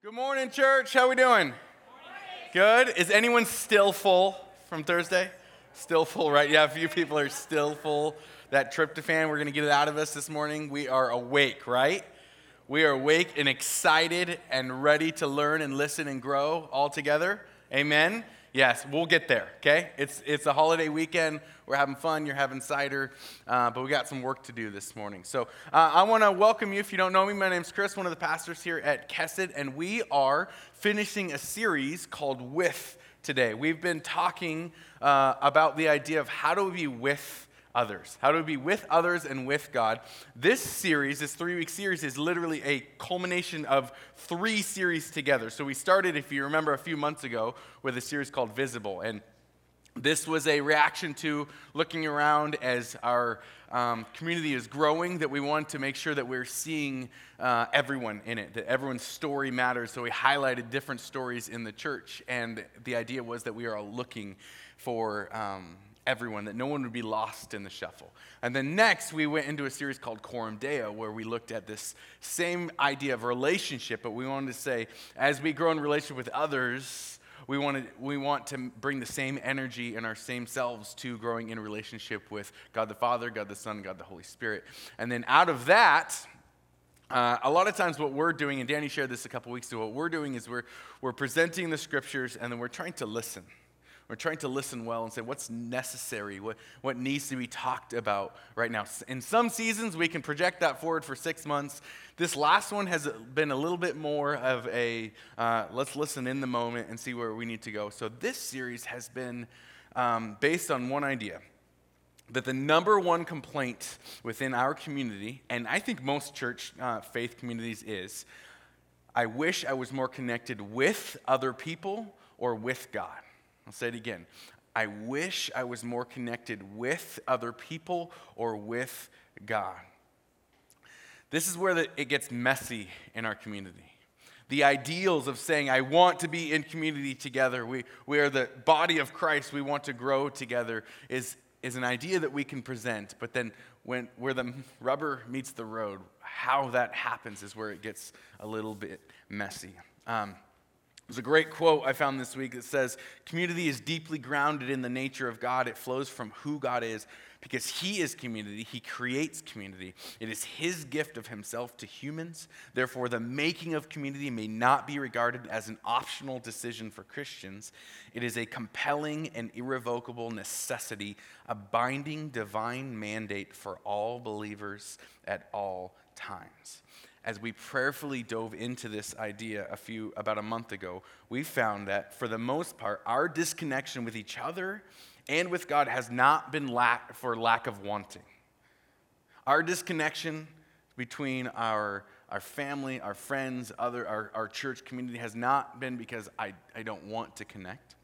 Good morning, church. How we doing? Good. Is anyone still full from Thursday? Still full, right? Yeah, a few people are still full. That tryptophan, we're going to get it out of us this morning. We are awake, right? We are awake and excited and ready to learn and listen and grow all together. Amen. Yes, we'll get there, okay? It's, it's a holiday weekend. We're having fun. You're having cider, uh, but we got some work to do this morning. So uh, I want to welcome you. If you don't know me, my name's Chris, one of the pastors here at Kesed, and we are finishing a series called With today. We've been talking uh, about the idea of how do we be with others? How we be with others and with God? This series, this three week series, is literally a culmination of three series together. So we started, if you remember, a few months ago with a series called Visible. And this was a reaction to looking around as our um, community is growing, that we want to make sure that we're seeing uh, everyone in it, that everyone's story matters. So we highlighted different stories in the church. And the idea was that we are looking for. Um, everyone, that no one would be lost in the shuffle. And then next, we went into a series called Coram Deo, where we looked at this same idea of relationship, but we wanted to say, as we grow in relationship with others, we, wanted, we want to bring the same energy and our same selves to growing in relationship with God the Father, God the Son, God the Holy Spirit. And then out of that, uh, a lot of times, what we're doing, and Danny shared this a couple weeks ago, what we're doing is we're, we're presenting the scriptures and then we're trying to listen. We're trying to listen well and say what's necessary, what, what needs to be talked about right now. In some seasons, we can project that forward for six months. This last one has been a little bit more of a uh, let's listen in the moment and see where we need to go. So, this series has been um, based on one idea that the number one complaint within our community, and I think most church uh, faith communities, is I wish I was more connected with other people or with God. I'll say it again. I wish I was more connected with other people or with God. This is where the, it gets messy in our community. The ideals of saying, I want to be in community together, we, we are the body of Christ, we want to grow together, is, is an idea that we can present. But then, when, where the rubber meets the road, how that happens is where it gets a little bit messy. Um, there's a great quote I found this week that says, Community is deeply grounded in the nature of God. It flows from who God is because He is community. He creates community. It is His gift of Himself to humans. Therefore, the making of community may not be regarded as an optional decision for Christians. It is a compelling and irrevocable necessity, a binding divine mandate for all believers at all times as we prayerfully dove into this idea a few about a month ago, we found that for the most part, our disconnection with each other and with God has not been lack, for lack of wanting. Our disconnection between our, our family, our friends, other, our, our church community has not been because I, I don't want to connect,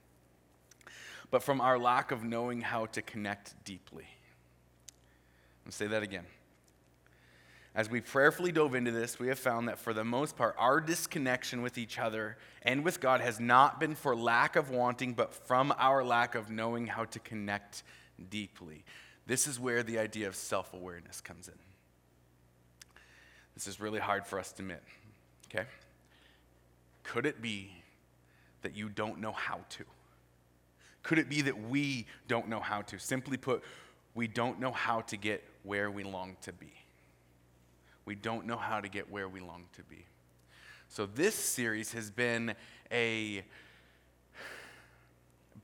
but from our lack of knowing how to connect deeply. I'll say that again. As we prayerfully dove into this, we have found that for the most part, our disconnection with each other and with God has not been for lack of wanting, but from our lack of knowing how to connect deeply. This is where the idea of self awareness comes in. This is really hard for us to admit, okay? Could it be that you don't know how to? Could it be that we don't know how to? Simply put, we don't know how to get where we long to be we don't know how to get where we long to be. So, this series has been a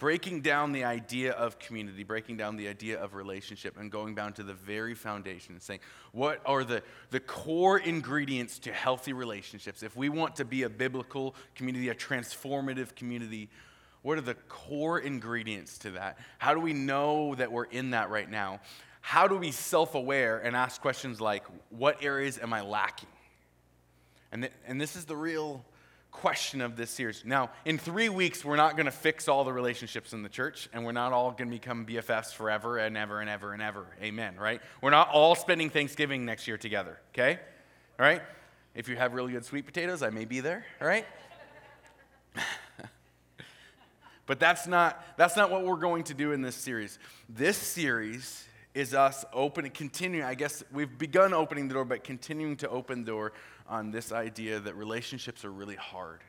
breaking down the idea of community, breaking down the idea of relationship, and going down to the very foundation and saying, what are the, the core ingredients to healthy relationships? If we want to be a biblical community, a transformative community, what are the core ingredients to that? How do we know that we're in that right now? How do we self aware and ask questions like, what areas am I lacking? And, th- and this is the real question of this series. Now, in three weeks, we're not going to fix all the relationships in the church, and we're not all going to become BFFs forever and ever and ever and ever. Amen, right? We're not all spending Thanksgiving next year together, okay? All right? If you have really good sweet potatoes, I may be there, all right? but that's not, that's not what we're going to do in this series. This series is us opening, continuing, I guess we've begun opening the door, but continuing to open the door on this idea that relationships are really hard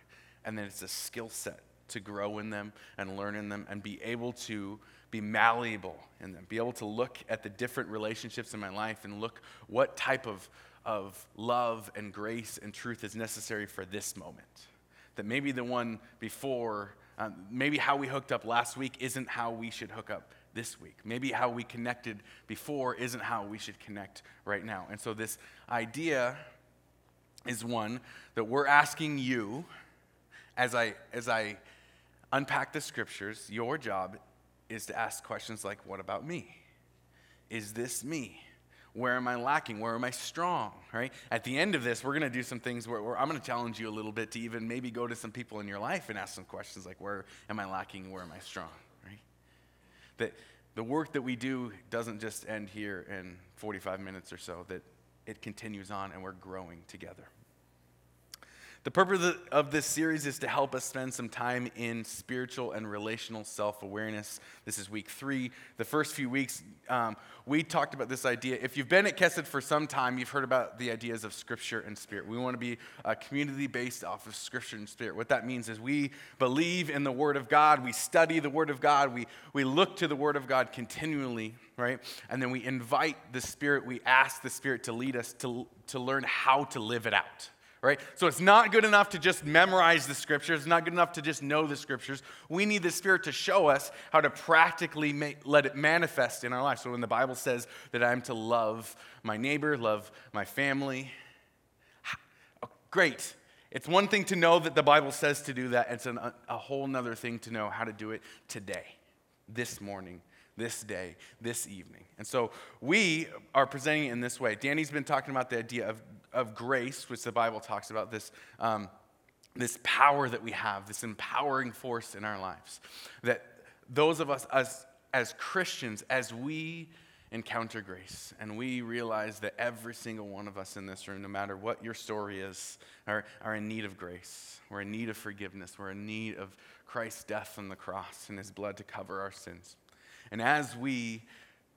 and that it's a skill set to grow in them and learn in them and be able to be malleable in them, be able to look at the different relationships in my life and look what type of, of love and grace and truth is necessary for this moment. That maybe the one before, um, maybe how we hooked up last week isn't how we should hook up this week. Maybe how we connected before isn't how we should connect right now. And so, this idea is one that we're asking you as I, as I unpack the scriptures, your job is to ask questions like, What about me? Is this me? Where am I lacking? Where am I strong? Right? At the end of this, we're going to do some things where, where I'm going to challenge you a little bit to even maybe go to some people in your life and ask some questions like, Where am I lacking? Where am I strong? That the work that we do doesn't just end here in 45 minutes or so, that it continues on and we're growing together. The purpose of this series is to help us spend some time in spiritual and relational self awareness. This is week three. The first few weeks, um, we talked about this idea. If you've been at Kesed for some time, you've heard about the ideas of Scripture and Spirit. We want to be a community based off of Scripture and Spirit. What that means is we believe in the Word of God, we study the Word of God, we, we look to the Word of God continually, right? And then we invite the Spirit, we ask the Spirit to lead us to, to learn how to live it out right? So it's not good enough to just memorize the scriptures. It's not good enough to just know the scriptures. We need the Spirit to show us how to practically let it manifest in our life. So when the Bible says that I'm to love my neighbor, love my family, oh, great. It's one thing to know that the Bible says to do that. It's an, a whole other thing to know how to do it today, this morning, this day, this evening. And so we are presenting it in this way. Danny's been talking about the idea of of grace, which the Bible talks about, this, um, this power that we have, this empowering force in our lives. That those of us as, as Christians, as we encounter grace and we realize that every single one of us in this room, no matter what your story is, are, are in need of grace. We're in need of forgiveness. We're in need of Christ's death on the cross and his blood to cover our sins. And as we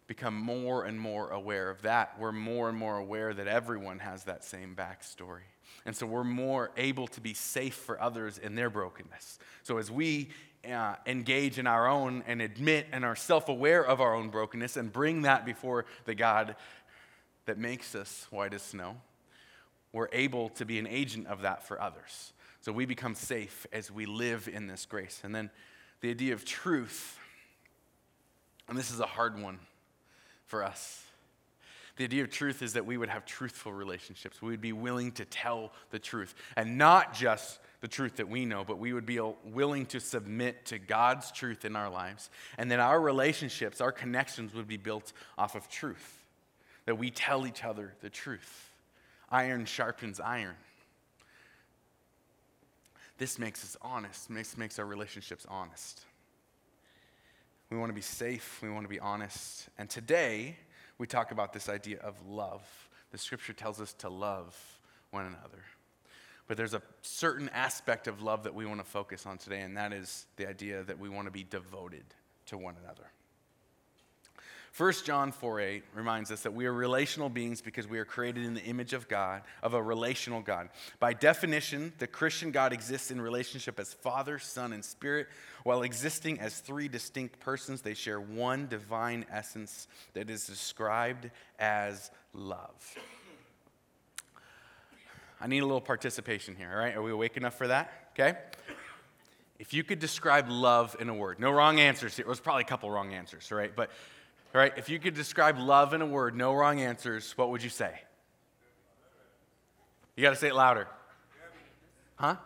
become more and more aware of that, we're more and more aware that everyone has that same backstory. And so we're more able to be safe for others in their brokenness. So as we uh, engage in our own and admit and are self aware of our own brokenness and bring that before the God that makes us white as snow, we're able to be an agent of that for others. So we become safe as we live in this grace. And then the idea of truth, and this is a hard one for us. The idea of truth is that we would have truthful relationships. We would be willing to tell the truth. And not just the truth that we know, but we would be willing to submit to God's truth in our lives. And then our relationships, our connections would be built off of truth. That we tell each other the truth. Iron sharpens iron. This makes us honest, makes, makes our relationships honest. We want to be safe. We want to be honest. And today, we talk about this idea of love. The scripture tells us to love one another. But there's a certain aspect of love that we want to focus on today, and that is the idea that we want to be devoted to one another. 1 John 4 8 reminds us that we are relational beings because we are created in the image of God, of a relational God. By definition, the Christian God exists in relationship as Father, Son, and Spirit. While existing as three distinct persons, they share one divine essence that is described as love. I need a little participation here, all right? Are we awake enough for that? Okay? If you could describe love in a word, no wrong answers here. It was probably a couple wrong answers, right? But all right, if you could describe love in a word, no wrong answers, what would you say? You got to say it louder. Huh?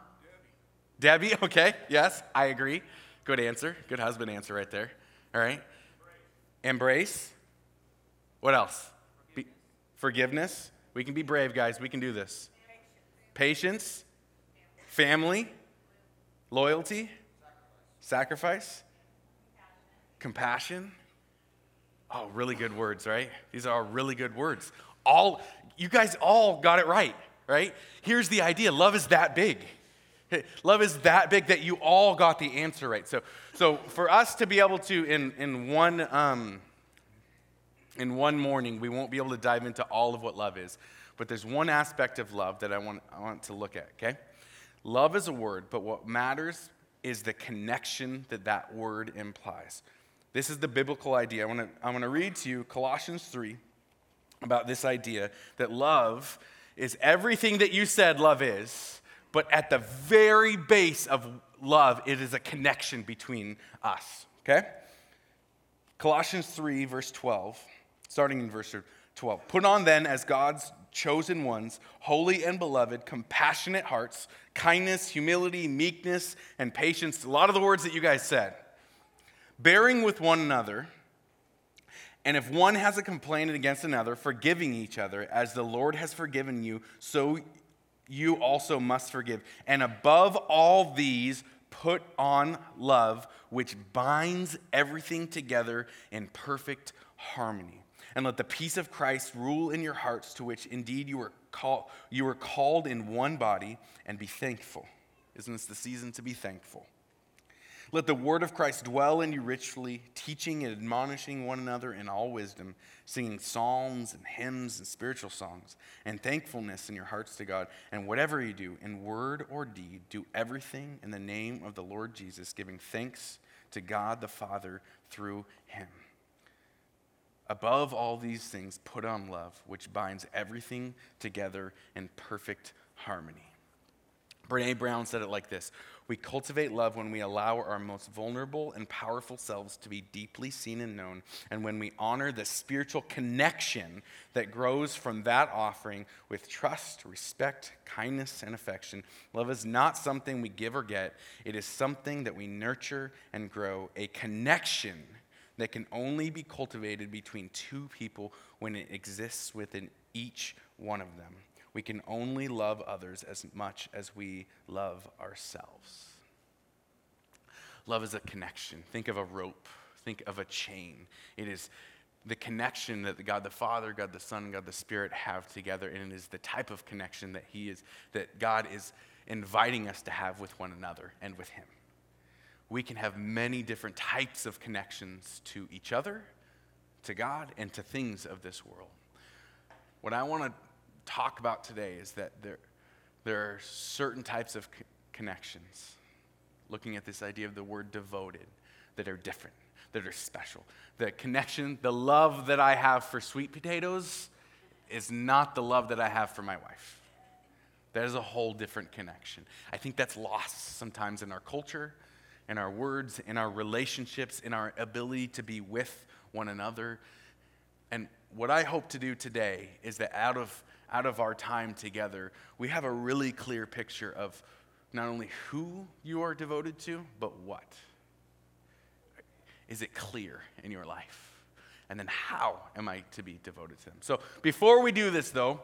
Debbie. Debbie, okay, yes, I agree. Good answer. Good husband answer right there. All right. Embrace. What else? Be, forgiveness. We can be brave, guys. We can do this. Patience. Family. Loyalty. Sacrifice. Compassion. Oh, really good words, right? These are really good words. All you guys all got it right, right? Here's the idea. Love is that big. Love is that big that you all got the answer right. So, so for us to be able to, in, in one, um, in one morning, we won't be able to dive into all of what love is. But there's one aspect of love that I want, I want to look at, okay? Love is a word, but what matters is the connection that that word implies. This is the biblical idea. I want to I want to read to you Colossians 3 about this idea that love is everything that you said love is, but at the very base of love, it is a connection between us, okay? Colossians 3, verse 12, starting in verse 12. Put on then as God's chosen ones, holy and beloved, compassionate hearts, kindness, humility, meekness, and patience. A lot of the words that you guys said. Bearing with one another. And if one has a complaint against another, forgiving each other, as the Lord has forgiven you, so you also must forgive. And above all these, put on love, which binds everything together in perfect harmony and let the peace of Christ rule in your hearts, to which indeed you were, call, you were called in one body, and be thankful. Isn't this the season to be thankful? Let the word of Christ dwell in you richly, teaching and admonishing one another in all wisdom, singing psalms and hymns and spiritual songs, and thankfulness in your hearts to God. And whatever you do, in word or deed, do everything in the name of the Lord Jesus, giving thanks to God the Father through him. Above all these things, put on love, which binds everything together in perfect harmony. Brene Brown said it like this We cultivate love when we allow our most vulnerable and powerful selves to be deeply seen and known, and when we honor the spiritual connection that grows from that offering with trust, respect, kindness, and affection. Love is not something we give or get, it is something that we nurture and grow, a connection that can only be cultivated between two people when it exists within each one of them. We can only love others as much as we love ourselves. Love is a connection. Think of a rope, think of a chain. It is the connection that God the Father, God the Son, God the Spirit have together, and it is the type of connection that He is, that God is inviting us to have with one another and with Him we can have many different types of connections to each other, to God, and to things of this world. What I want to talk about today is that there, there are certain types of co- connections, looking at this idea of the word devoted, that are different, that are special. The connection, the love that I have for sweet potatoes is not the love that I have for my wife. That is a whole different connection. I think that's lost sometimes in our culture in our words, in our relationships, in our ability to be with one another. And what I hope to do today is that out of, out of our time together, we have a really clear picture of not only who you are devoted to, but what. Is it clear in your life? And then how am I to be devoted to them? So before we do this, though,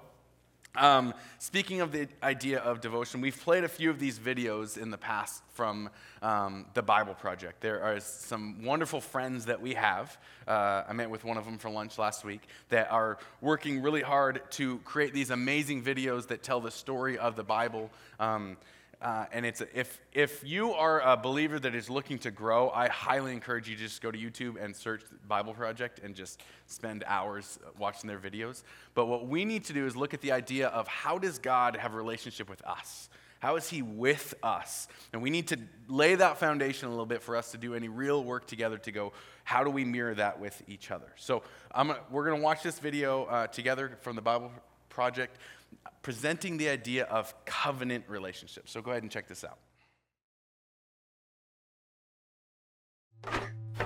um, speaking of the idea of devotion, we've played a few of these videos in the past from um, the Bible Project. There are some wonderful friends that we have. Uh, I met with one of them for lunch last week that are working really hard to create these amazing videos that tell the story of the Bible. Um, uh, and it's if if you are a believer that is looking to grow, I highly encourage you to just go to YouTube and search Bible Project and just spend hours watching their videos. But what we need to do is look at the idea of how does God have a relationship with us? How is He with us? And we need to lay that foundation a little bit for us to do any real work together to go, how do we mirror that with each other? So we're going to watch this video uh, together from the Bible Project presenting the idea of covenant relationships. So go ahead and check this out.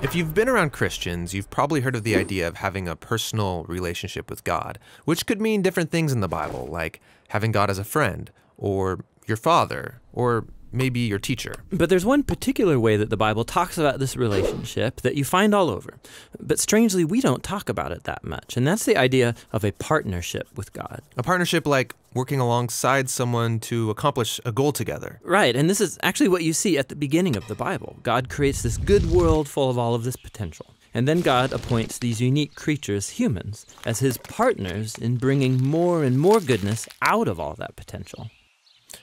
If you've been around Christians, you've probably heard of the idea of having a personal relationship with God, which could mean different things in the Bible, like having God as a friend, or your father, or maybe your teacher. But there's one particular way that the Bible talks about this relationship that you find all over. But strangely, we don't talk about it that much. And that's the idea of a partnership with God. A partnership like working alongside someone to accomplish a goal together. Right. And this is actually what you see at the beginning of the Bible. God creates this good world full of all of this potential. And then God appoints these unique creatures, humans, as his partners in bringing more and more goodness out of all that potential.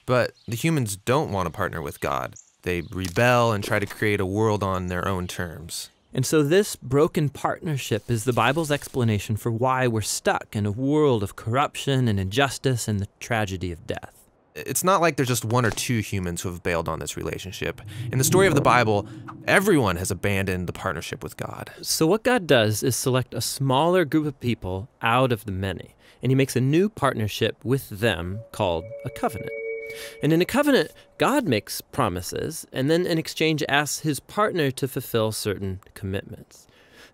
But the humans don't want to partner with God. They rebel and try to create a world on their own terms. And so, this broken partnership is the Bible's explanation for why we're stuck in a world of corruption and injustice and the tragedy of death. It's not like there's just one or two humans who have bailed on this relationship. In the story of the Bible, everyone has abandoned the partnership with God. So, what God does is select a smaller group of people out of the many, and He makes a new partnership with them called a covenant. And in a covenant, God makes promises and then in exchange asks his partner to fulfill certain commitments.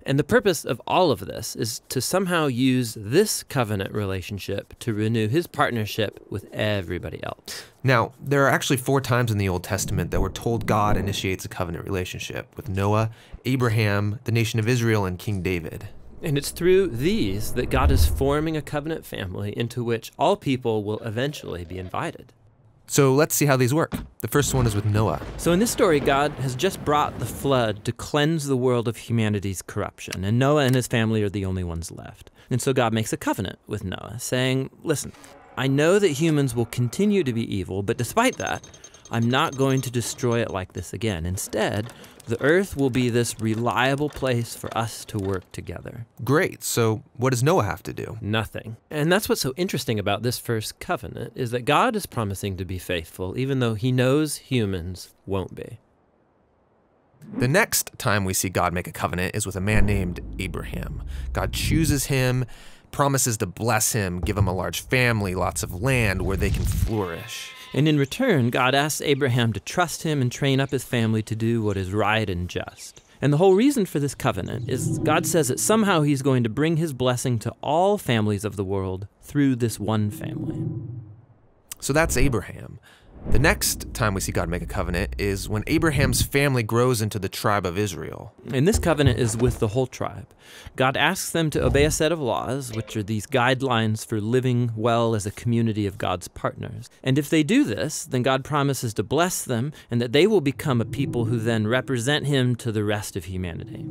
And the purpose of all of this is to somehow use this covenant relationship to renew his partnership with everybody else. Now, there are actually four times in the Old Testament that we're told God initiates a covenant relationship with Noah, Abraham, the nation of Israel, and King David. And it's through these that God is forming a covenant family into which all people will eventually be invited. So let's see how these work. The first one is with Noah. So in this story, God has just brought the flood to cleanse the world of humanity's corruption, and Noah and his family are the only ones left. And so God makes a covenant with Noah, saying, Listen, I know that humans will continue to be evil, but despite that, I'm not going to destroy it like this again. Instead, the earth will be this reliable place for us to work together. Great. So, what does Noah have to do? Nothing. And that's what's so interesting about this first covenant is that God is promising to be faithful even though he knows humans won't be. The next time we see God make a covenant is with a man named Abraham. God chooses him, promises to bless him, give him a large family, lots of land where they can flourish. And in return, God asks Abraham to trust him and train up his family to do what is right and just. And the whole reason for this covenant is God says that somehow he's going to bring his blessing to all families of the world through this one family. So that's Abraham. The next time we see God make a covenant is when Abraham's family grows into the tribe of Israel. And this covenant is with the whole tribe. God asks them to obey a set of laws, which are these guidelines for living well as a community of God's partners. And if they do this, then God promises to bless them and that they will become a people who then represent Him to the rest of humanity.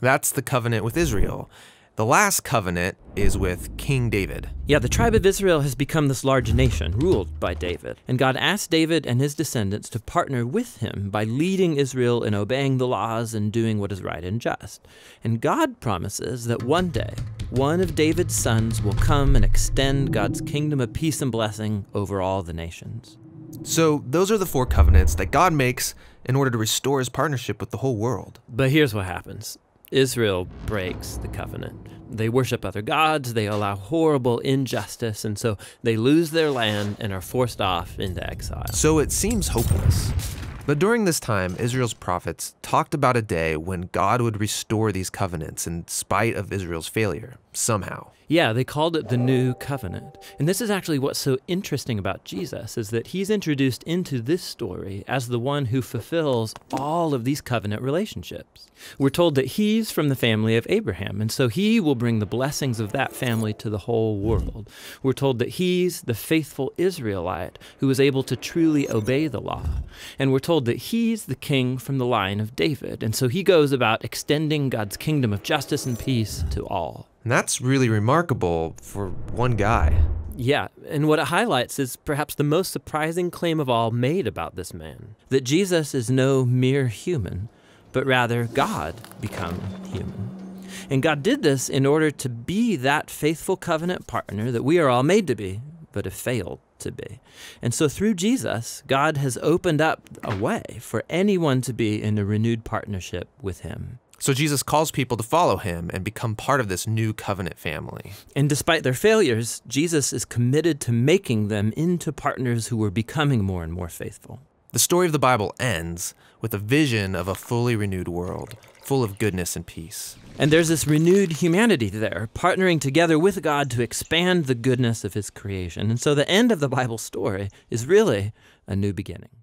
That's the covenant with Israel. The last covenant is with King David. Yeah, the tribe of Israel has become this large nation ruled by David. And God asked David and his descendants to partner with him by leading Israel in obeying the laws and doing what is right and just. And God promises that one day, one of David's sons will come and extend God's kingdom of peace and blessing over all the nations. So, those are the four covenants that God makes in order to restore his partnership with the whole world. But here's what happens Israel breaks the covenant. They worship other gods, they allow horrible injustice, and so they lose their land and are forced off into exile. So it seems hopeless. But during this time, Israel's prophets talked about a day when God would restore these covenants in spite of Israel's failure, somehow. Yeah, they called it the New Covenant. And this is actually what's so interesting about Jesus is that he's introduced into this story as the one who fulfills all of these covenant relationships. We're told that he's from the family of Abraham, and so he will bring the blessings of that family to the whole world. We're told that he's the faithful Israelite who is able to truly obey the law. And we're told that he's the king from the line of David, and so he goes about extending God's kingdom of justice and peace to all. And that's really remarkable for one guy. Yeah, and what it highlights is perhaps the most surprising claim of all made about this man that Jesus is no mere human, but rather God become human. And God did this in order to be that faithful covenant partner that we are all made to be, but have failed to be. And so through Jesus, God has opened up a way for anyone to be in a renewed partnership with Him. So Jesus calls people to follow him and become part of this new covenant family. And despite their failures, Jesus is committed to making them into partners who are becoming more and more faithful. The story of the Bible ends with a vision of a fully renewed world, full of goodness and peace. And there's this renewed humanity there, partnering together with God to expand the goodness of his creation. And so the end of the Bible story is really a new beginning.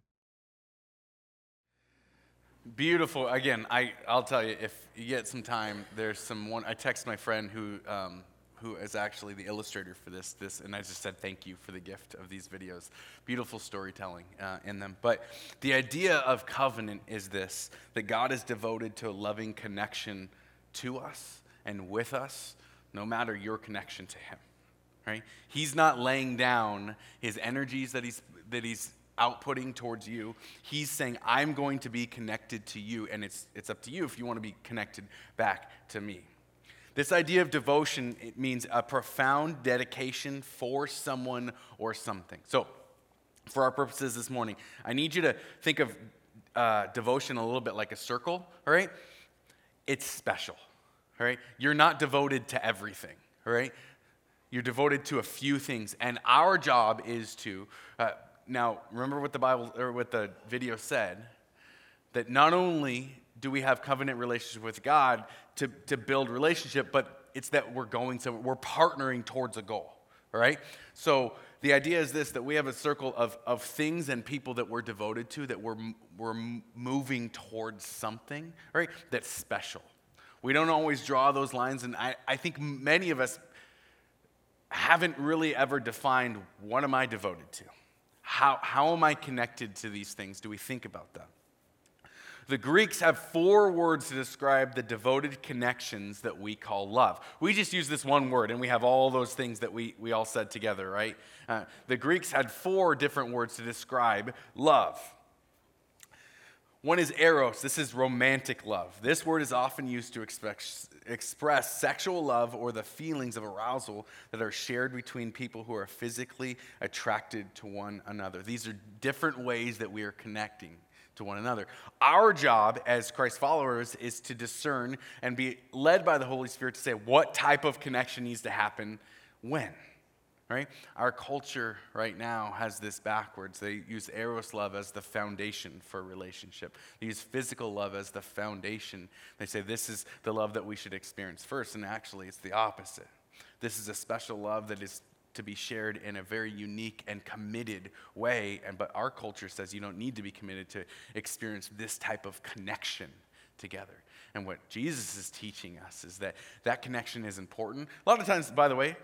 Beautiful. Again, I, I'll tell you, if you get some time, there's some one. I text my friend who, um, who is actually the illustrator for this, this, and I just said thank you for the gift of these videos. Beautiful storytelling uh, in them. But the idea of covenant is this that God is devoted to a loving connection to us and with us, no matter your connection to Him. Right? He's not laying down his energies that he's, that he's outputting towards you. He's saying, I'm going to be connected to you, and it's, it's up to you if you want to be connected back to me. This idea of devotion it means a profound dedication for someone or something. So, for our purposes this morning, I need you to think of uh, devotion a little bit like a circle, all right? It's special, all right? You're not devoted to everything, all right? You're devoted to a few things, and our job is to. Uh, now, remember what the Bible or what the video said that not only do we have covenant relationship with God to, to build relationship, but it's that we're going somewhere, we're partnering towards a goal, all right? So the idea is this that we have a circle of, of things and people that we're devoted to, that we're, we're moving towards something, right? That's special. We don't always draw those lines, and I, I think many of us haven't really ever defined what am I devoted to? How, how am I connected to these things? Do we think about that? The Greeks have four words to describe the devoted connections that we call love. We just use this one word and we have all those things that we, we all said together, right? Uh, the Greeks had four different words to describe love. One is eros. This is romantic love. This word is often used to express, express sexual love or the feelings of arousal that are shared between people who are physically attracted to one another. These are different ways that we are connecting to one another. Our job as Christ followers is to discern and be led by the Holy Spirit to say what type of connection needs to happen when right? Our culture right now has this backwards. They use eros love as the foundation for relationship. They use physical love as the foundation. They say this is the love that we should experience first, and actually it's the opposite. This is a special love that is to be shared in a very unique and committed way, and but our culture says you don't need to be committed to experience this type of connection together. And what Jesus is teaching us is that that connection is important. A lot of times, by the way,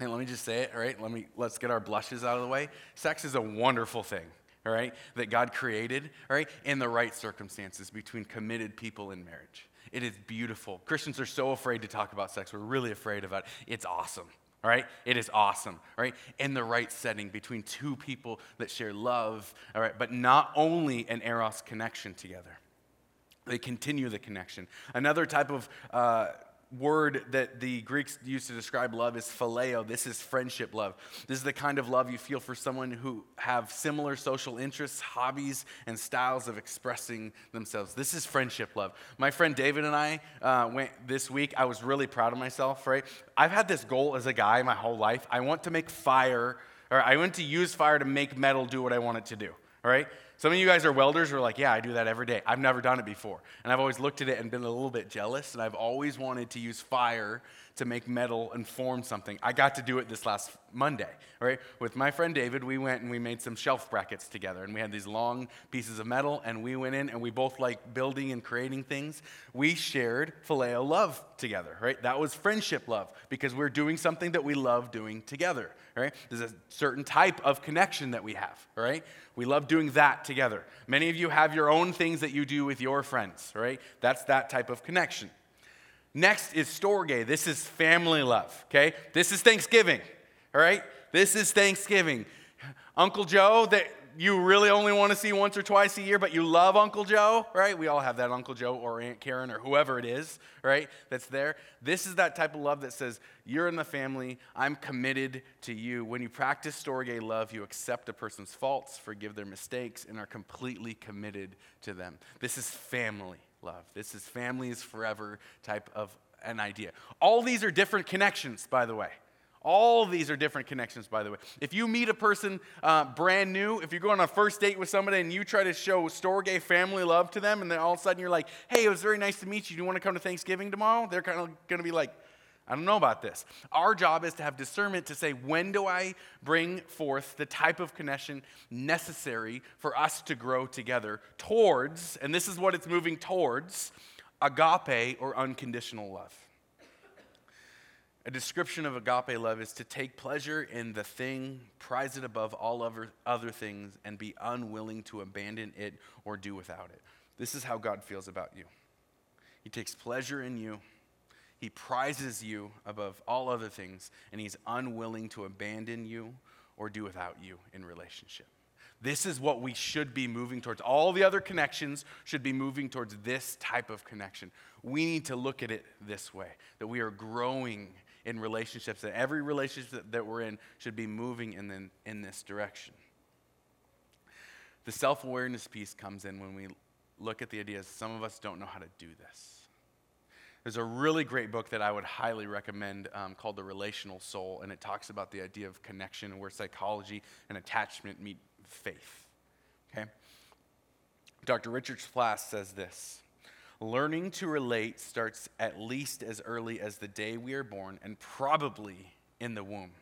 and let me just say it, all right? Let me let's get our blushes out of the way. Sex is a wonderful thing, all right, that God created, all right, in the right circumstances between committed people in marriage. It is beautiful. Christians are so afraid to talk about sex. We're really afraid about it. It's awesome. All right? It is awesome, All right? In the right setting between two people that share love, all right, but not only an eros connection together. They continue the connection. Another type of uh, word that the Greeks use to describe love is phileo. This is friendship love. This is the kind of love you feel for someone who have similar social interests, hobbies, and styles of expressing themselves. This is friendship love. My friend David and I uh, went this week. I was really proud of myself, right? I've had this goal as a guy my whole life. I want to make fire, or I want to use fire to make metal do what I want it to do, all right? Some of you guys are welders who are like, yeah, I do that every day. I've never done it before. And I've always looked at it and been a little bit jealous, and I've always wanted to use fire to make metal and form something. I got to do it this last Monday, right? With my friend David, we went and we made some shelf brackets together, and we had these long pieces of metal, and we went in and we both like building and creating things. We shared phileo love together, right? That was friendship love because we're doing something that we love doing together, right? There's a certain type of connection that we have, right? We love doing that together. Many of you have your own things that you do with your friends, right? That's that type of connection. Next is storge. This is family love, okay? This is Thanksgiving, all right? This is Thanksgiving. Uncle Joe, you really only want to see once or twice a year, but you love Uncle Joe, right? We all have that Uncle Joe or Aunt Karen or whoever it is, right? That's there. This is that type of love that says, You're in the family, I'm committed to you. When you practice storge love, you accept a person's faults, forgive their mistakes, and are completely committed to them. This is family love. This is family is forever type of an idea. All these are different connections, by the way. All these are different connections, by the way. If you meet a person uh, brand new, if you go on a first date with somebody and you try to show storge family love to them, and then all of a sudden you're like, hey, it was very nice to meet you. Do you want to come to Thanksgiving tomorrow? They're kind of going to be like, I don't know about this. Our job is to have discernment to say, when do I bring forth the type of connection necessary for us to grow together towards, and this is what it's moving towards, agape or unconditional love. A description of agape love is to take pleasure in the thing, prize it above all other, other things, and be unwilling to abandon it or do without it. This is how God feels about you. He takes pleasure in you, He prizes you above all other things, and He's unwilling to abandon you or do without you in relationship. This is what we should be moving towards. All the other connections should be moving towards this type of connection. We need to look at it this way that we are growing in relationships, that every relationship that we're in should be moving in, the, in this direction. The self awareness piece comes in when we look at the idea some of us don't know how to do this. There's a really great book that I would highly recommend um, called The Relational Soul, and it talks about the idea of connection where psychology and attachment meet faith. Okay? Dr. Richard Plass says this Learning to relate starts at least as early as the day we are born and probably in the womb.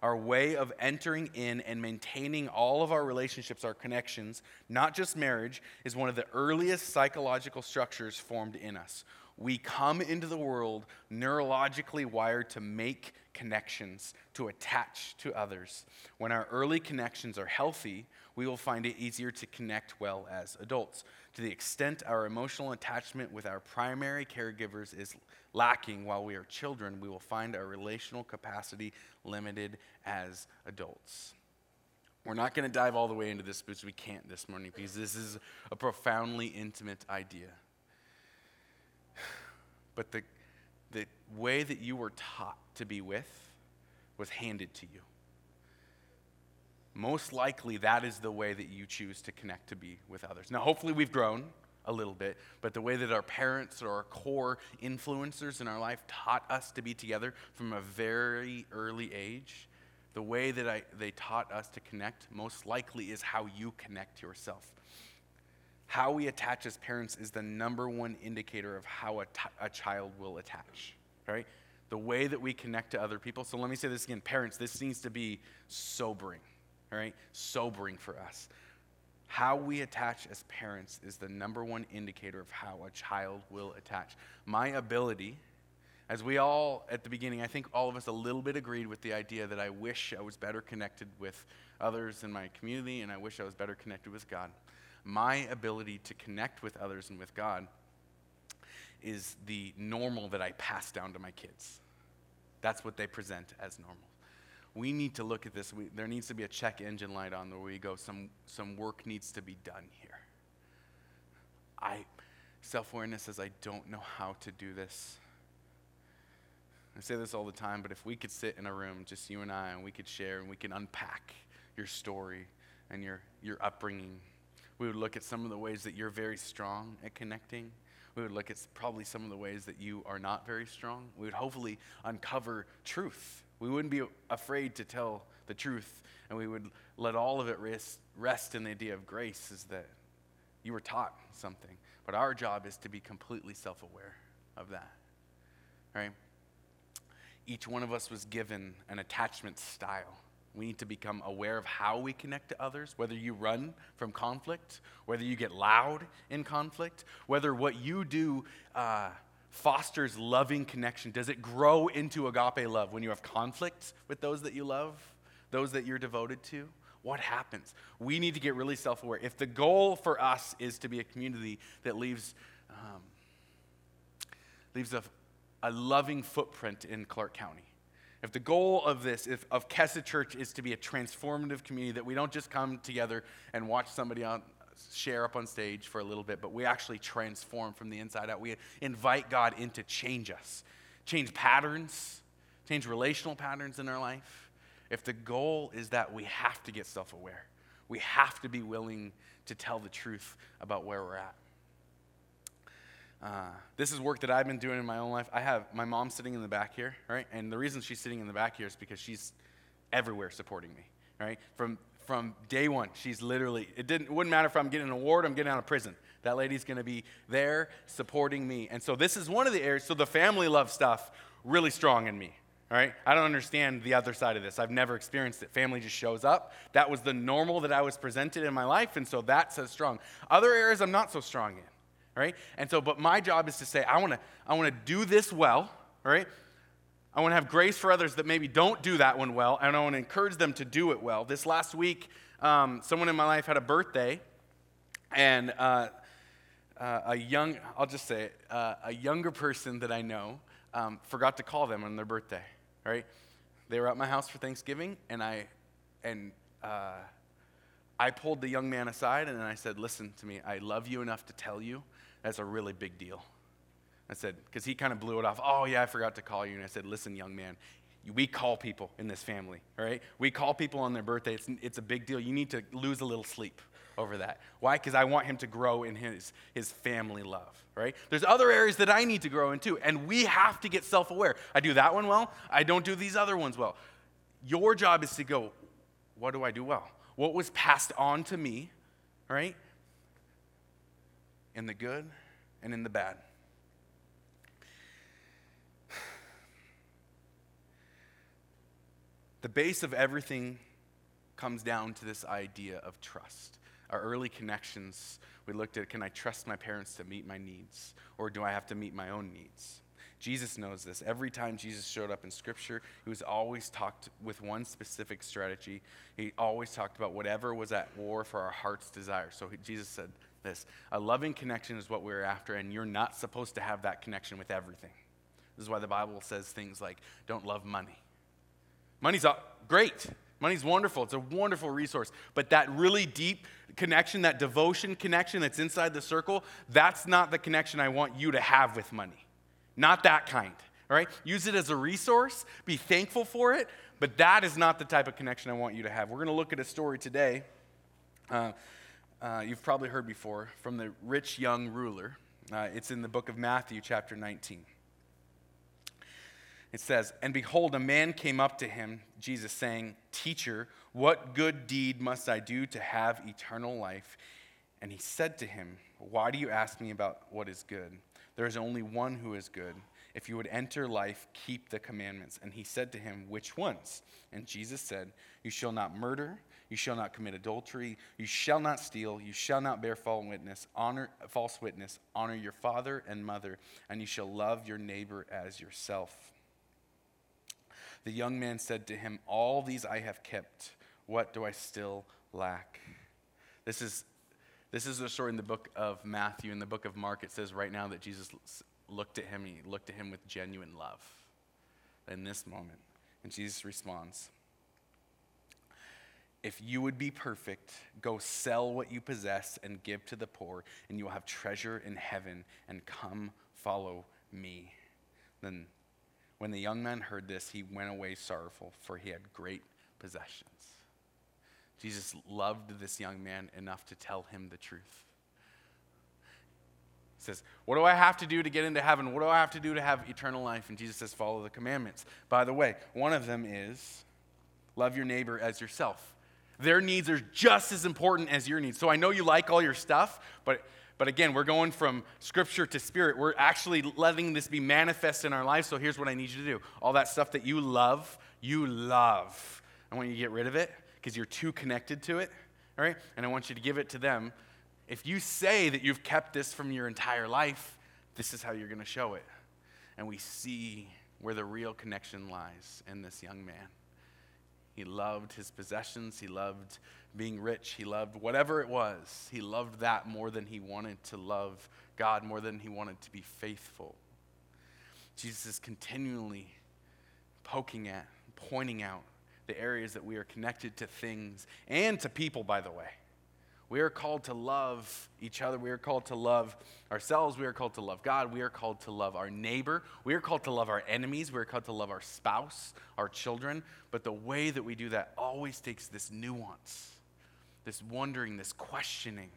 Our way of entering in and maintaining all of our relationships, our connections, not just marriage, is one of the earliest psychological structures formed in us. We come into the world neurologically wired to make connections, to attach to others. When our early connections are healthy, we will find it easier to connect well as adults. To the extent our emotional attachment with our primary caregivers is lacking while we are children, we will find our relational capacity limited as adults. We're not going to dive all the way into this because we can't this morning because this is a profoundly intimate idea. But the, the way that you were taught to be with was handed to you. Most likely, that is the way that you choose to connect to be with others. Now, hopefully, we've grown a little bit, but the way that our parents or our core influencers in our life taught us to be together from a very early age, the way that I, they taught us to connect most likely is how you connect yourself. How we attach as parents is the number one indicator of how a, t- a child will attach, right? The way that we connect to other people. So let me say this again parents, this needs to be sobering, right? Sobering for us. How we attach as parents is the number one indicator of how a child will attach. My ability, as we all at the beginning, I think all of us a little bit agreed with the idea that I wish I was better connected with others in my community and I wish I was better connected with God my ability to connect with others and with God is the normal that I pass down to my kids. That's what they present as normal. We need to look at this. We, there needs to be a check engine light on where we go, some, some work needs to be done here. I, self awareness says, I don't know how to do this. I say this all the time, but if we could sit in a room, just you and I, and we could share and we can unpack your story and your, your upbringing we would look at some of the ways that you're very strong at connecting. We would look at probably some of the ways that you are not very strong. We would hopefully uncover truth. We wouldn't be afraid to tell the truth, and we would let all of it rest, rest in the idea of grace is that you were taught something. But our job is to be completely self aware of that. Right? Each one of us was given an attachment style we need to become aware of how we connect to others, whether you run from conflict, whether you get loud in conflict, whether what you do uh, fosters loving connection. Does it grow into agape love when you have conflict with those that you love, those that you're devoted to? What happens? We need to get really self aware. If the goal for us is to be a community that leaves, um, leaves a, a loving footprint in Clark County, if the goal of this, if, of Kesed Church, is to be a transformative community, that we don't just come together and watch somebody on, share up on stage for a little bit, but we actually transform from the inside out. We invite God in to change us, change patterns, change relational patterns in our life. If the goal is that, we have to get self aware. We have to be willing to tell the truth about where we're at. Uh, this is work that I've been doing in my own life. I have my mom sitting in the back here, right? And the reason she's sitting in the back here is because she's everywhere supporting me, right? From from day one, she's literally. It didn't. It wouldn't matter if I'm getting an award, I'm getting out of prison. That lady's going to be there supporting me. And so this is one of the areas. So the family love stuff really strong in me. All right? I don't understand the other side of this. I've never experienced it. Family just shows up. That was the normal that I was presented in my life, and so that says strong. Other areas I'm not so strong in right? And so, but my job is to say, I want to, I want to do this well, right? I want to have grace for others that maybe don't do that one well, and I want to encourage them to do it well. This last week, um, someone in my life had a birthday, and uh, uh, a young, I'll just say it, uh, a younger person that I know um, forgot to call them on their birthday, right? They were at my house for Thanksgiving, and I, and uh, I pulled the young man aside and I said, Listen to me, I love you enough to tell you that's a really big deal. I said, because he kind of blew it off. Oh, yeah, I forgot to call you. And I said, Listen, young man, we call people in this family, all right? We call people on their birthday. It's, it's a big deal. You need to lose a little sleep over that. Why? Because I want him to grow in his, his family love, right? There's other areas that I need to grow in too, and we have to get self aware. I do that one well, I don't do these other ones well. Your job is to go, what do I do well? What was passed on to me, right? In the good and in the bad. The base of everything comes down to this idea of trust. Our early connections, we looked at can I trust my parents to meet my needs, or do I have to meet my own needs? Jesus knows this. Every time Jesus showed up in Scripture, he was always talked with one specific strategy. He always talked about whatever was at war for our heart's desire. So he, Jesus said this A loving connection is what we're after, and you're not supposed to have that connection with everything. This is why the Bible says things like, don't love money Money's great. Money's wonderful. It's a wonderful resource. But that really deep connection, that devotion connection that's inside the circle, that's not the connection I want you to have with money. Not that kind. All right? Use it as a resource, be thankful for it, but that is not the type of connection I want you to have. We're going to look at a story today. Uh, uh, you've probably heard before from the rich young ruler. Uh, it's in the book of Matthew, chapter 19 it says, And behold, a man came up to him, Jesus, saying, Teacher, what good deed must I do to have eternal life? And he said to him, Why do you ask me about what is good? There is only one who is good. If you would enter life, keep the commandments. And he said to him, Which ones? And Jesus said, You shall not murder. You shall not commit adultery. You shall not steal. You shall not bear false witness. Honor false witness. Honor your father and mother, and you shall love your neighbor as yourself. The young man said to him, All these I have kept. What do I still lack? This is, this is the story in the book of Matthew. In the book of Mark, it says right now that Jesus looked at him. He looked at him with genuine love in this moment. And Jesus responds, If you would be perfect, go sell what you possess and give to the poor, and you will have treasure in heaven, and come follow me. Then when the young man heard this, he went away sorrowful, for he had great possessions. Jesus loved this young man enough to tell him the truth. He says, What do I have to do to get into heaven? What do I have to do to have eternal life? And Jesus says, Follow the commandments. By the way, one of them is love your neighbor as yourself. Their needs are just as important as your needs. So I know you like all your stuff, but but again, we're going from scripture to spirit. We're actually letting this be manifest in our life. So here's what I need you to do all that stuff that you love, you love. I want you to get rid of it because you're too connected to it. All right? And I want you to give it to them. If you say that you've kept this from your entire life, this is how you're going to show it. And we see where the real connection lies in this young man. He loved his possessions. He loved being rich. He loved whatever it was. He loved that more than he wanted to love God, more than he wanted to be faithful. Jesus is continually poking at, pointing out the areas that we are connected to things and to people, by the way. We are called to love each other. We are called to love ourselves. We are called to love God. We are called to love our neighbor. We are called to love our enemies. We are called to love our spouse, our children. But the way that we do that always takes this nuance, this wondering, this questioning.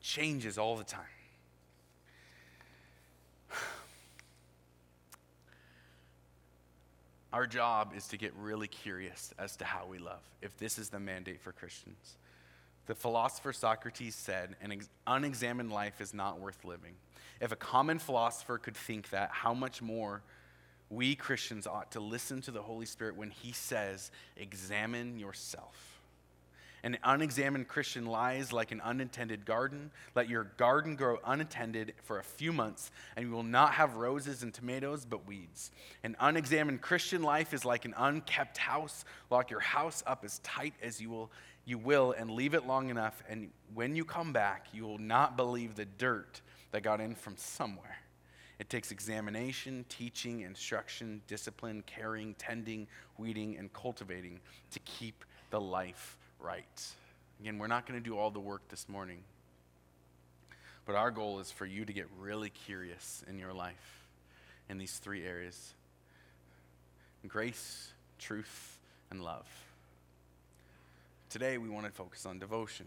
Changes all the time. Our job is to get really curious as to how we love, if this is the mandate for Christians. The philosopher Socrates said, An unexamined life is not worth living. If a common philosopher could think that, how much more we Christians ought to listen to the Holy Spirit when he says, Examine yourself. An unexamined Christian lies like an unintended garden. Let your garden grow unattended for a few months, and you will not have roses and tomatoes, but weeds. An unexamined Christian life is like an unkept house. Lock your house up as tight as you will you will and leave it long enough, and when you come back, you will not believe the dirt that got in from somewhere. It takes examination, teaching, instruction, discipline, caring, tending, weeding, and cultivating to keep the life right. Again, we're not going to do all the work this morning. But our goal is for you to get really curious in your life in these three areas grace, truth, and love. Today, we want to focus on devotion.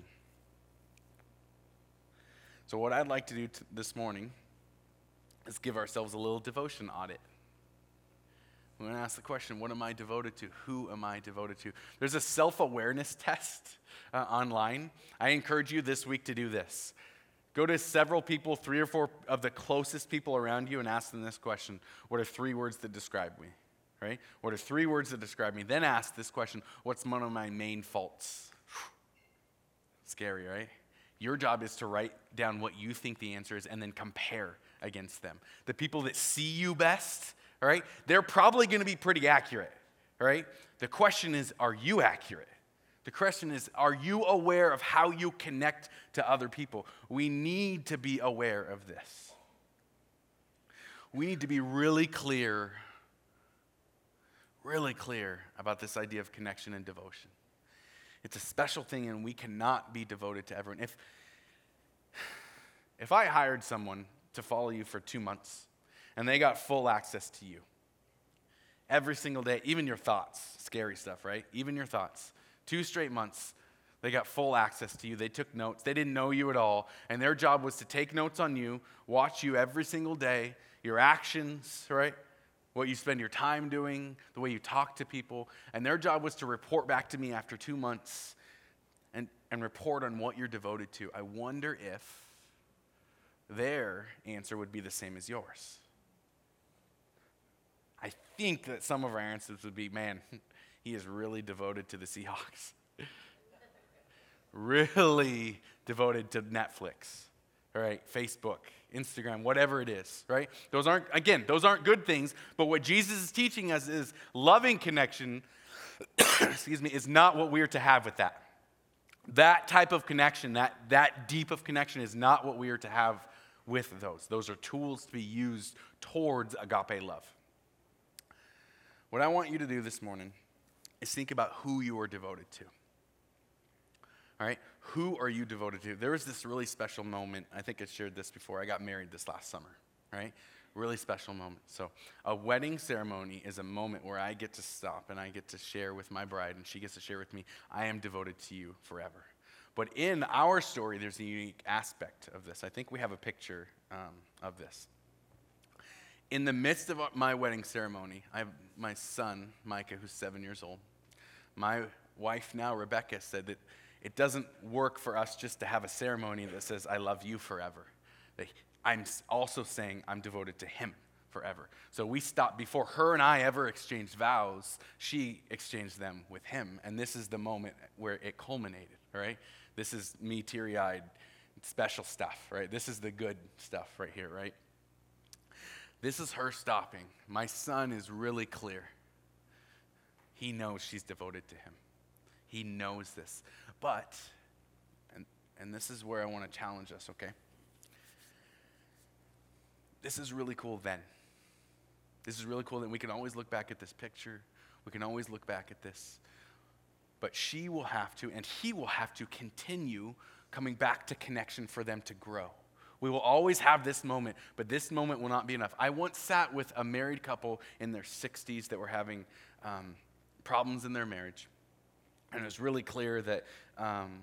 So, what I'd like to do t- this morning is give ourselves a little devotion audit. We're going to ask the question what am I devoted to? Who am I devoted to? There's a self awareness test uh, online. I encourage you this week to do this. Go to several people, three or four of the closest people around you, and ask them this question What are three words that describe me? Right? What are three words that describe me? Then ask this question What's one of my main faults? Scary, right? Your job is to write down what you think the answer is and then compare against them. The people that see you best, all right, they're probably going to be pretty accurate, all right? The question is, are you accurate? The question is, are you aware of how you connect to other people? We need to be aware of this. We need to be really clear, really clear about this idea of connection and devotion. It's a special thing, and we cannot be devoted to everyone. If, if I hired someone to follow you for two months and they got full access to you every single day, even your thoughts, scary stuff, right? Even your thoughts Two straight months, they got full access to you. They took notes. They didn't know you at all. And their job was to take notes on you, watch you every single day, your actions, right? What you spend your time doing, the way you talk to people. And their job was to report back to me after two months and, and report on what you're devoted to. I wonder if their answer would be the same as yours. I think that some of our answers would be man, he is really devoted to the Seahawks. really devoted to Netflix, all right, Facebook, Instagram, whatever it is, right? Those aren't, again, those aren't good things, but what Jesus is teaching us is loving connection, excuse me, is not what we're to have with that. That type of connection, that, that deep of connection is not what we are to have with those. Those are tools to be used towards agape love. What I want you to do this morning is think about who you are devoted to. All right? Who are you devoted to? There was this really special moment. I think I shared this before. I got married this last summer, right? Really special moment. So, a wedding ceremony is a moment where I get to stop and I get to share with my bride, and she gets to share with me, I am devoted to you forever. But in our story, there's a unique aspect of this. I think we have a picture um, of this. In the midst of my wedding ceremony, I have my son, Micah, who's seven years old. My wife now, Rebecca, said that it doesn't work for us just to have a ceremony that says, I love you forever. I'm also saying I'm devoted to him forever. So we stopped before her and I ever exchanged vows, she exchanged them with him. And this is the moment where it culminated, right? This is me teary eyed, special stuff, right? This is the good stuff right here, right? This is her stopping. My son is really clear. He knows she's devoted to him. He knows this. But, and, and this is where I want to challenge us, okay? This is really cool then. This is really cool that we can always look back at this picture. We can always look back at this. But she will have to, and he will have to continue coming back to connection for them to grow. We will always have this moment, but this moment will not be enough. I once sat with a married couple in their 60s that were having um, problems in their marriage. And it was really clear that um,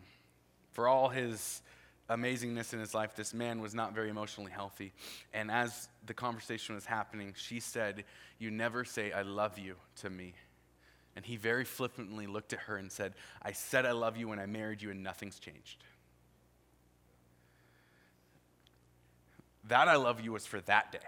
for all his amazingness in his life, this man was not very emotionally healthy. And as the conversation was happening, she said, You never say, I love you to me. And he very flippantly looked at her and said, I said I love you when I married you, and nothing's changed. That I love you was for that day.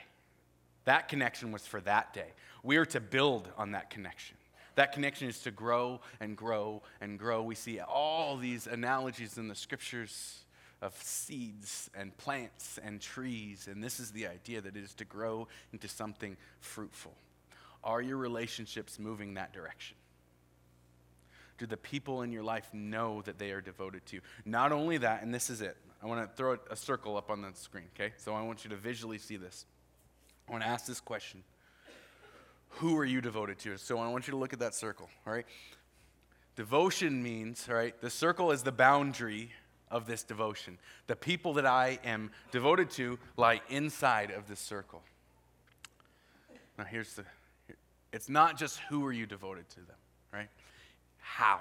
That connection was for that day. We are to build on that connection. That connection is to grow and grow and grow. We see all these analogies in the scriptures of seeds and plants and trees, and this is the idea that it is to grow into something fruitful. Are your relationships moving that direction? Do the people in your life know that they are devoted to you? Not only that, and this is it. I want to throw a circle up on the screen, okay? So I want you to visually see this. I want to ask this question Who are you devoted to? So I want you to look at that circle, all right? Devotion means, all right, the circle is the boundary of this devotion. The people that I am devoted to lie inside of this circle. Now, here's the it's not just who are you devoted to them, right? How?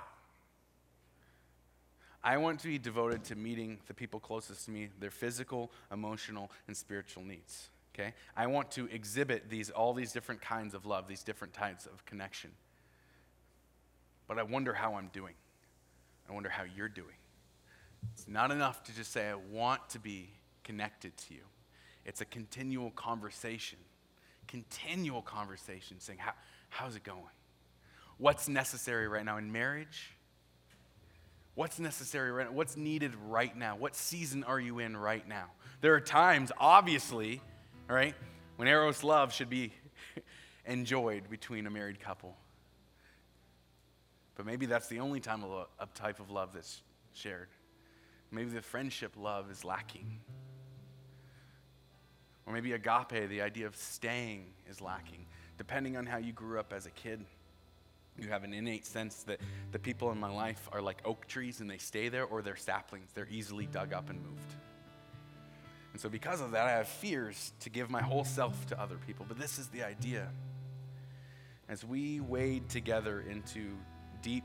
I want to be devoted to meeting the people closest to me, their physical, emotional, and spiritual needs. Okay? I want to exhibit these all these different kinds of love, these different types of connection. But I wonder how I'm doing. I wonder how you're doing. It's not enough to just say I want to be connected to you. It's a continual conversation. Continual conversation saying how, how's it going? What's necessary right now in marriage? What's necessary right now? What's needed right now? What season are you in right now? There are times, obviously, right, when Eros love should be enjoyed between a married couple. But maybe that's the only time of a type of love that's shared. Maybe the friendship love is lacking. Or maybe agape, the idea of staying, is lacking. Depending on how you grew up as a kid, you have an innate sense that the people in my life are like oak trees and they stay there, or they're saplings. They're easily dug up and moved. And so, because of that, I have fears to give my whole self to other people. But this is the idea. As we wade together into deep,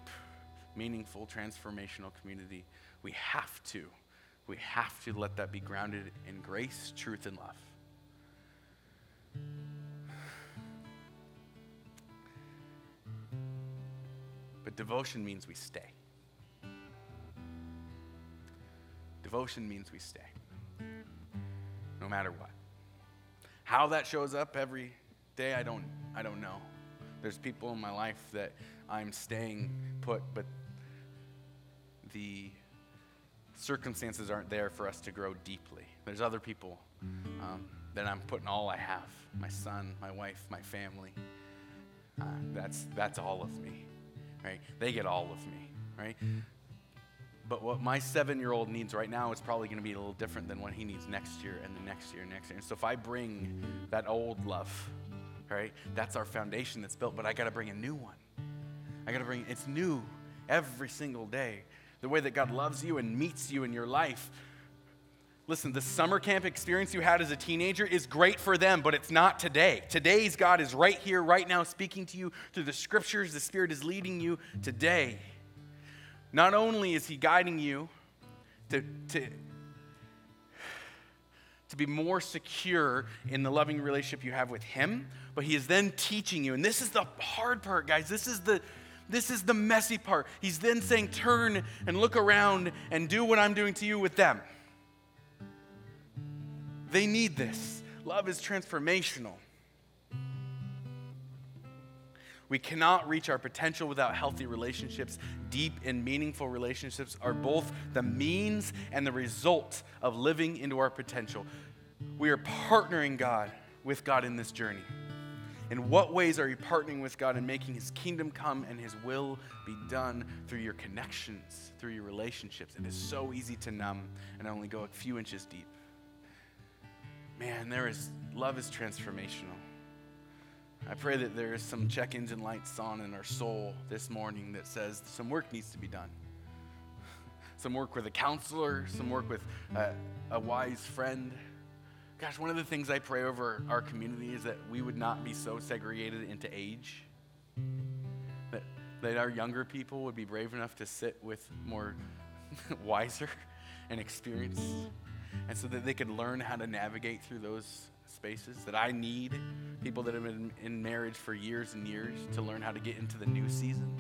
meaningful, transformational community, we have to, we have to let that be grounded in grace, truth, and love. But devotion means we stay. Devotion means we stay no matter what. How that shows up every day, I don't, I don't know. There's people in my life that I'm staying put, but the circumstances aren't there for us to grow deeply. There's other people um, that I'm putting all I have my son, my wife, my family. Uh, that's, that's all of me, right? They get all of me, right? But what my seven year old needs right now is probably going to be a little different than what he needs next year and the next year and next year. And so if I bring that old love, right, that's our foundation that's built, but I got to bring a new one. I got to bring, it's new every single day. The way that God loves you and meets you in your life. Listen, the summer camp experience you had as a teenager is great for them, but it's not today. Today's God is right here, right now, speaking to you through the scriptures. The Spirit is leading you today. Not only is he guiding you to, to, to be more secure in the loving relationship you have with him, but he is then teaching you. And this is the hard part, guys. This is the this is the messy part. He's then saying, Turn and look around and do what I'm doing to you with them. They need this. Love is transformational. We cannot reach our potential without healthy relationships. Deep and meaningful relationships are both the means and the result of living into our potential. We are partnering God with God in this journey. In what ways are you partnering with God in making His kingdom come and His will be done through your connections, through your relationships? It is so easy to numb and only go a few inches deep. Man, there is love is transformational. I pray that there is some check engine lights on in our soul this morning that says some work needs to be done. Some work with a counselor, some work with a, a wise friend. Gosh, one of the things I pray over our community is that we would not be so segregated into age. That, that our younger people would be brave enough to sit with more wiser and experienced. And so that they could learn how to navigate through those spaces, that I need people that have been in marriage for years and years to learn how to get into the new season,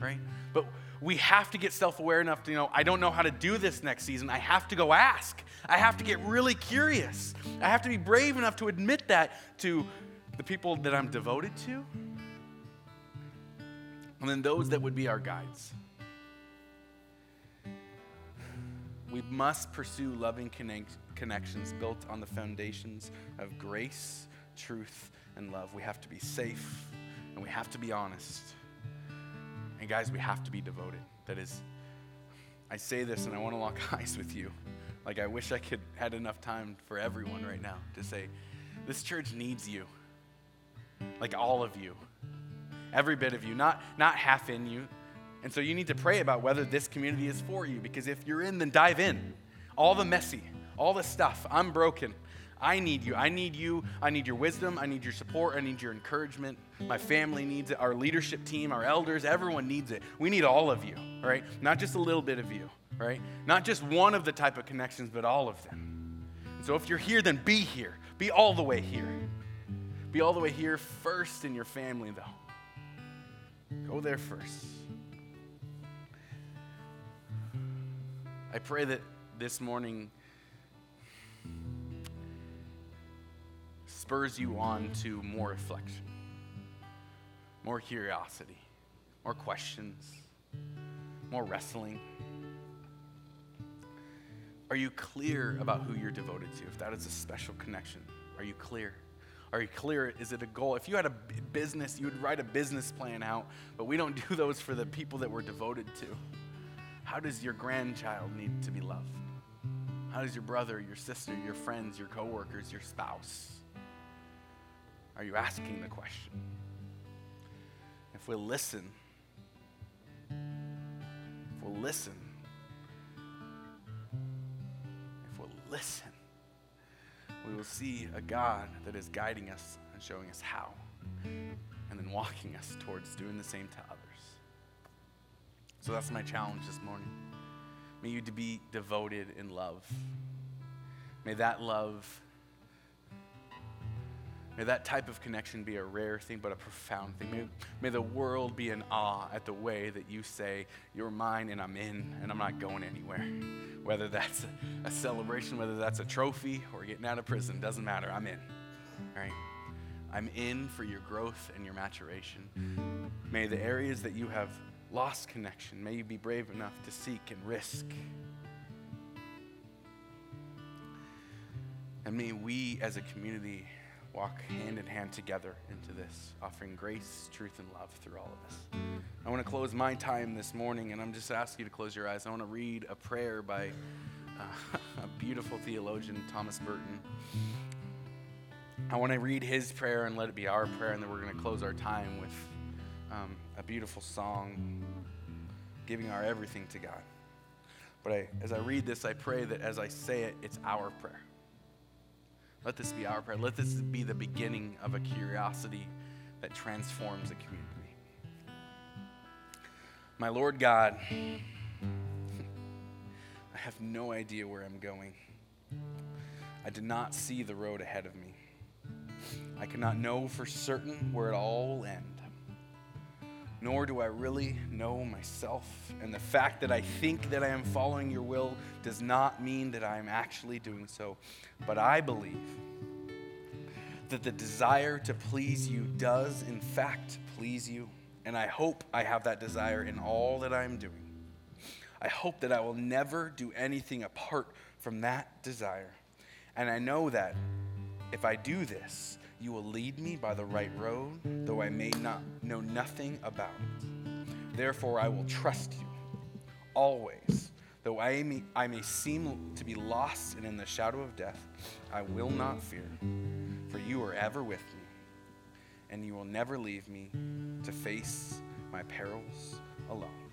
right? But we have to get self aware enough to, know, I don't know how to do this next season. I have to go ask. I have to get really curious. I have to be brave enough to admit that to the people that I'm devoted to, and then those that would be our guides. We must pursue loving connect- connections built on the foundations of grace, truth, and love. We have to be safe and we have to be honest. And guys, we have to be devoted. That is, I say this and I want to lock eyes with you. Like I wish I could had enough time for everyone right now to say, this church needs you. Like all of you. Every bit of you. Not not half in you, And so you need to pray about whether this community is for you because if you're in, then dive in. All the messy, all the stuff. I'm broken. I need you. I need you. I need your wisdom. I need your support. I need your encouragement. My family needs it. Our leadership team, our elders, everyone needs it. We need all of you, right? Not just a little bit of you, right? Not just one of the type of connections, but all of them. And so if you're here, then be here. Be all the way here. Be all the way here first in your family, though. Go there first. I pray that this morning spurs you on to more reflection, more curiosity, more questions, more wrestling. Are you clear about who you're devoted to? If that is a special connection, are you clear? Are you clear? Is it a goal? If you had a business, you would write a business plan out, but we don't do those for the people that we're devoted to. How does your grandchild need to be loved? How does your brother, your sister, your friends, your coworkers, your spouse? Are you asking the question? If we'll listen, if we'll listen, if we'll listen, we will see a God that is guiding us and showing us how, and then walking us towards doing the same to others. So that's my challenge this morning. May you be devoted in love. May that love, may that type of connection be a rare thing, but a profound thing. May, may the world be in awe at the way that you say, You're mine and I'm in and I'm not going anywhere. Whether that's a, a celebration, whether that's a trophy or getting out of prison, doesn't matter. I'm in. Right? I'm in for your growth and your maturation. May the areas that you have lost connection, may you be brave enough to seek and risk. And may we as a community walk hand in hand together into this, offering grace, truth, and love through all of us. I want to close my time this morning, and I'm just asking you to close your eyes. I want to read a prayer by uh, a beautiful theologian, Thomas Merton. I want to read his prayer and let it be our prayer, and then we're going to close our time with um, a beautiful song, giving our everything to God. But I, as I read this, I pray that as I say it, it's our prayer. Let this be our prayer. Let this be the beginning of a curiosity that transforms a community. My Lord God, I have no idea where I'm going. I did not see the road ahead of me. I cannot know for certain where it all will end nor do I really know myself. And the fact that I think that I am following your will does not mean that I am actually doing so. But I believe that the desire to please you does, in fact, please you. And I hope I have that desire in all that I'm doing. I hope that I will never do anything apart from that desire. And I know that if I do this, you will lead me by the right road, though I may not know nothing about it. Therefore, I will trust you always. Though I may, I may seem to be lost and in the shadow of death, I will not fear, for you are ever with me, and you will never leave me to face my perils alone.